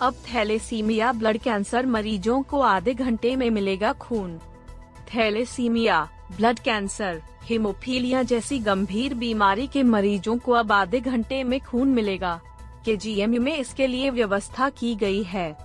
अब thalassaemia blood cancer मरीजों को आधे घंटे में मिलेगा खून। थैलेसीमिया, ब्लड कैंसर, हिमोफीलिया जैसी गंभीर बीमारी के मरीजों को अब आधे घंटे में खून मिलेगा। के में इसके लिए व्यवस्था की गई है।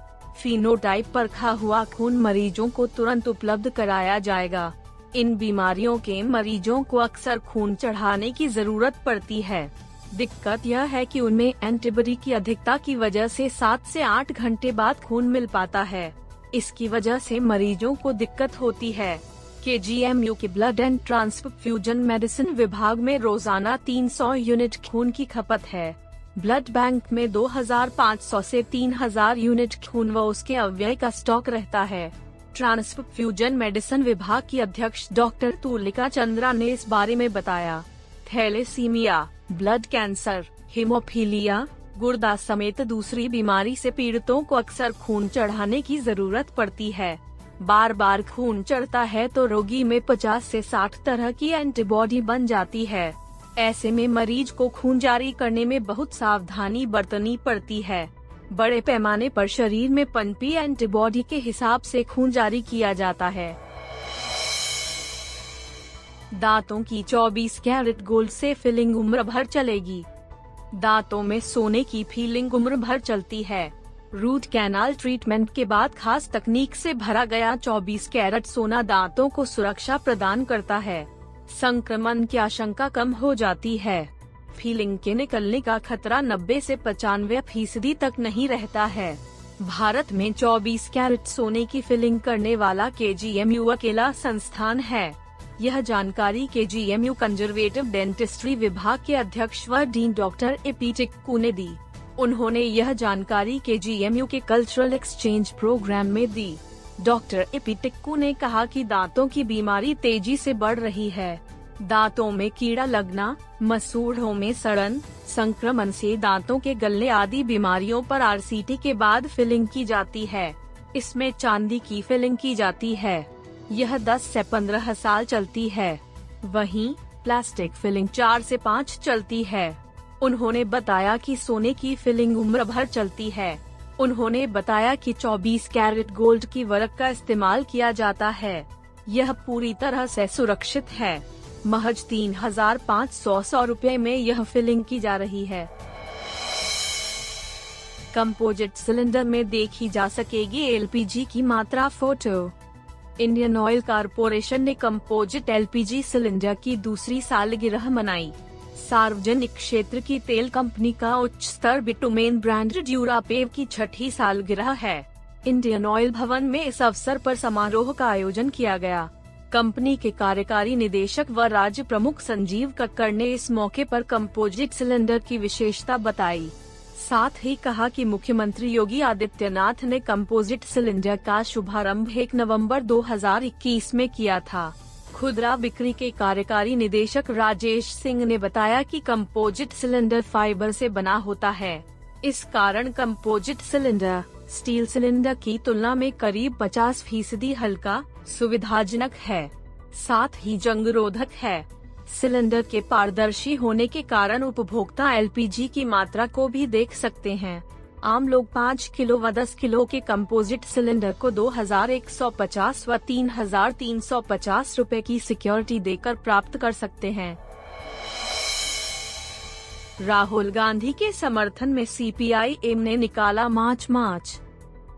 फिनोटाइप पर खा हुआ खून मरीजों को तुरंत उपलब्ध कराया जाएगा। इन बीमारियों के मरीजों को अक्सर खून चढ़ाने की ज़रूरत पड़ती है। दिक्कत यह है कि उनमें एंटीबॉडी की अधिकता की वजह से सात से आठ घंटे बाद खून मिल पाता है। इसकी वजह से मरीजों को दिक्कत होती है। के जी एम यू के ब्लड एंड ट्रांसफ्यूजन मेडिसिन विभाग में रोज़ाना 300 यूनिट खून की खपत है। ब्लड बैंक में 2,500 से 3,000 यूनिट खून व उसके अव्यय का स्टॉक रहता है। ट्रांसफ्यूजन मेडिसिन विभाग की अध्यक्ष डॉक्टर तुलिका चंद्रा ने इस बारे में बताया। थैलेसीमिया ब्लड कैंसर, हिमोफीलिया, गुर्दा समेत दूसरी बीमारी से पीड़ितों को अक्सर खून चढ़ाने की ज़रूरत पड़ती है। बार बार खून चढ़ता है तो रोगी में 50 से 60 तरह की एंटीबॉडी बन जाती है। ऐसे में मरीज़ को खून जारी करने में बहुत सावधानी बरतनी पड़ती है। बड़े पैमाने पर शरीर में पनपी एंटीबॉडी के हिसाब से खून जारी किया जाता है। दांतों की 24 कैरेट गोल्ड से फिलिंग उम्र भर चलेगी। दांतों में सोने की फीलिंग उम्र भर चलती है। रूट कैनाल ट्रीटमेंट के बाद खास तकनीक से भरा गया 24 कैरेट सोना दांतों को सुरक्षा प्रदान करता है। संक्रमण की आशंका कम हो जाती है। फीलिंग के निकलने का खतरा 90 से पचानवे फ़ीसदी तक नहीं रहता है। भारत में 24 कैरेट सोने की फिलिंग करने वाला के जी अकेला संस्थान है। यह जानकारी K G M U conservative dentistry विभाग के अध्यक्ष व dean doctor A P Tikku ने दी। उन्होंने यह जानकारी के जी एम यू के कल्चरल एक्सचेंज प्रोग्राम में दी। डॉक्टर ए पी टिक्कू ने कहा कि दांतों की बीमारी तेज़ी से बढ़ रही है। दांतों में कीड़ा लगना मसूढ़ों में सड़न, संक्रमण से दांतों के गलने आदि बीमारियों पर आरसीटी के बाद फिलिंग की जाती है। इसमें चांदी की फिलिंग की जाती है। यह 10 से 15 साल चलती है। वहीं प्लास्टिक फिलिंग चार से पाँच चलती है। उन्होंने बताया कि सोने की फिलिंग उम्र भर चलती है। उन्होंने बताया कि 24 कैरेट गोल्ड की वर्क का इस्तेमाल किया जाता है। यह पूरी तरह से सुरक्षित है। महज तीन हज़ार पाँच सौ सौ रूपए में यह फिलिंग की जा रही है। कंपोजिट सिलेंडर में देखी जा सकेगी एलपीजी की मात्रा फ़ोटो इंडियन ऑयल कारपोरेशन ने कंपोजिट एलपीजी सिलेंडर की दूसरी सालगिरह मनाई। सार्वजनिक क्षेत्र की तेल कंपनी का उच्च स्तर बिटुमेन ब्रांड ड्यूरापेव की छठी सालगिरह है। इंडियन ऑयल भवन में इस अवसर पर समारोह का आयोजन किया गया। कंपनी के कार्यकारी निदेशक व राज्य प्रमुख संजीव कक्कर ने इस मौके पर कंपोजिट सिलेंडर की विशेषता बताई। साथ ही कहा कि मुख्यमंत्री योगी आदित्यनाथ ने कंपोजिट सिलेंडर का शुभारंभ एक नवंबर 2021 में किया था। खुदरा बिक्री के कार्यकारी निदेशक राजेश सिंह ने बताया कि कंपोजिट सिलेंडर फाइबर से बना होता है। इस कारण कंपोजिट सिलेंडर, स्टील सिलेंडर की तुलना में करीब 50 फ़ीसदी हल्का, सुविधाजनक है। साथ ही जंग रोधक है। सिलेंडर के पारदर्शी होने के कारण उपभोक्ता एलपीजी की मात्रा को भी देख सकते हैं। आम लोग पाँच किलो व दस किलो के कंपोजिट सिलेंडर को दो हज़ार एक सौ पचास व तीन हज़ार तीन सौ पचास रूपए की सिक्योरिटी देकर प्राप्त कर सकते हैं। राहुल गांधी के समर्थन में सीपीआई ने निकाला मार्च मार्च।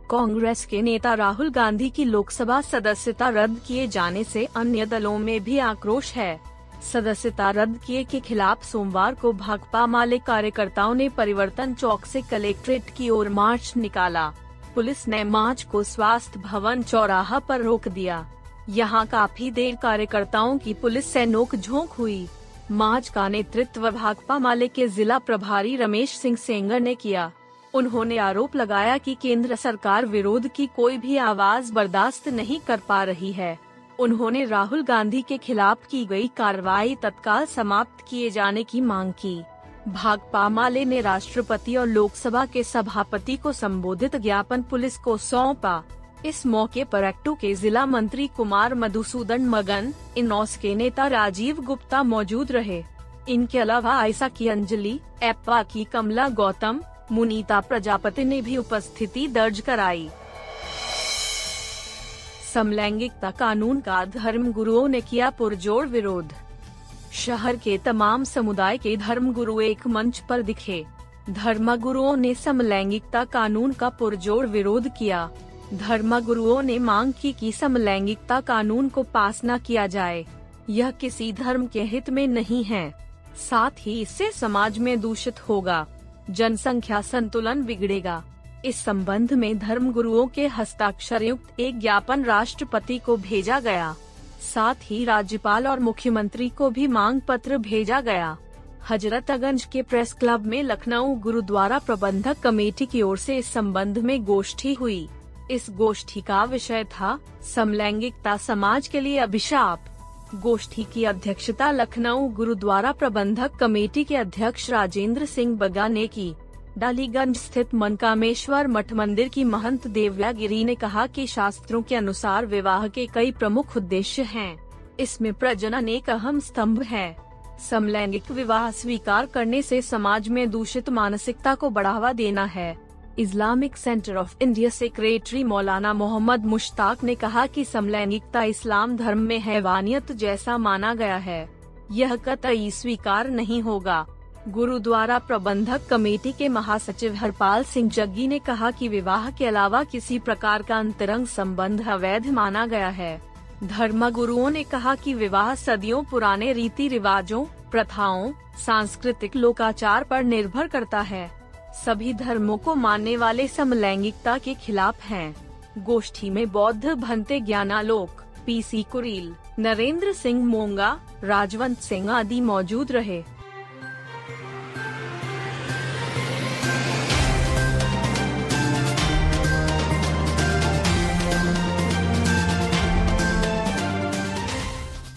कांग्रेस के नेता राहुल गांधी की लोकसभा सदस्यता रद्द किए जाने से अन्य दलों में भी आक्रोश है। सदस्यता रद्द किए के खिलाफ सोमवार को भाकपा माले कार्यकर्ताओं ने परिवर्तन चौक से कलेक्ट्रेट की ओर मार्च निकाला। पुलिस ने मार्च को स्वास्थ्य भवन चौराहा पर रोक दिया। यहाँ काफ़ी देर कार्यकर्ताओं की पुलिस से नोक झोंक हुई। मार्च का नेतृत्व भाकपा माले के जिला प्रभारी रमेश सिंह सेंगर ने किया। उन्होंने आरोप लगाया कि केंद्र सरकार विरोध की कोई भी आवाज़ बर्दाश्त नहीं कर पा रही है। उन्होंने राहुल गांधी के खिलाफ की गई कार्रवाई तत्काल समाप्त किए जाने की मांग की। भाकपा माले ने राष्ट्रपति और लोकसभा के सभापति को संबोधित ज्ञापन पुलिस को सौंपा। इस मौके पर एक्टू के जिला मंत्री कुमार मधुसूदन मगन, इनोस के नेता राजीव गुप्ता मौजूद रहे। इनके अलावा आयसा की अंजलि, एप्पा की कमला गौतम, मुनीता प्रजापति ने भी उपस्थिति दर्ज कराई। समलैंगिकता कानून का धर्म गुरुओं ने किया पुरजोर विरोध। शहर के तमाम समुदाय के धर्म गुरु एक मंच पर दिखे। धर्म गुरुओं ने समलैंगिकता कानून का पुरजोर विरोध किया। धर्म गुरुओं ने मांग की कि समलैंगिकता कानून को पास न किया जाए। यह किसी धर्म के हित में नहीं है। साथ ही इससे समाज में दूषित होगा। जनसंख्या संतुलन बिगड़ेगा। इस संबंध में धर्म गुरुओं के हस्ताक्षर युक्त एक ज्ञापन राष्ट्रपति को भेजा गया। साथ ही राज्यपाल और मुख्यमंत्री को भी मांग पत्र भेजा गया। हजरतगंज के प्रेस क्लब में लखनऊ गुरुद्वारा प्रबंधक कमेटी की ओर से इस संबंध में गोष्ठी हुई। इस गोष्ठी का विषय था, समलैंगिकता समाज के लिए अभिशाप। गोष्ठी की अध्यक्षता लखनऊ गुरुद्वारा प्रबंधक कमेटी के अध्यक्ष राजेंद्र सिंह बगा ने की। डालीगंज स्थित मनकामेश्वर मठ मंदिर की महंत देवला गिरी ने कहा कि शास्त्रों के अनुसार विवाह के कई प्रमुख उद्देश्य हैं। इसमें प्रजनन एक अहम स्तंभ है। समलैंगिक विवाह स्वीकार करने से समाज में दूषित मानसिकता को बढ़ावा देना है। Islamic Centre of India secretary Maulana Mohammad Mushtaq ने कहा कि समलैंगिकता इस्लाम धर्म में हैवानियत जैसा माना गया है। यह कतई स्वीकार नहीं होगा। गुरुद्वारा प्रबंधक कमेटी के महासचिव हरपाल सिंह जग्गी ने कहा कि विवाह के अलावा किसी प्रकार का अंतरंग संबंध अवैध माना गया है। धर्म गुरुओं ने कहा कि विवाह सदियों पुराने रीति रिवाजों, प्रथाओं, सांस्कृतिक लोकाचार पर निर्भर करता है। सभी धर्मों को मानने वाले समलैंगिकता के खिलाफ हैं। गोष्ठी में बौद्ध भंते ज्ञानालोक, पीसी कुरील, नरेंद्र सिंह मोंगा, राजवंत सिंह आदि मौजूद रहे।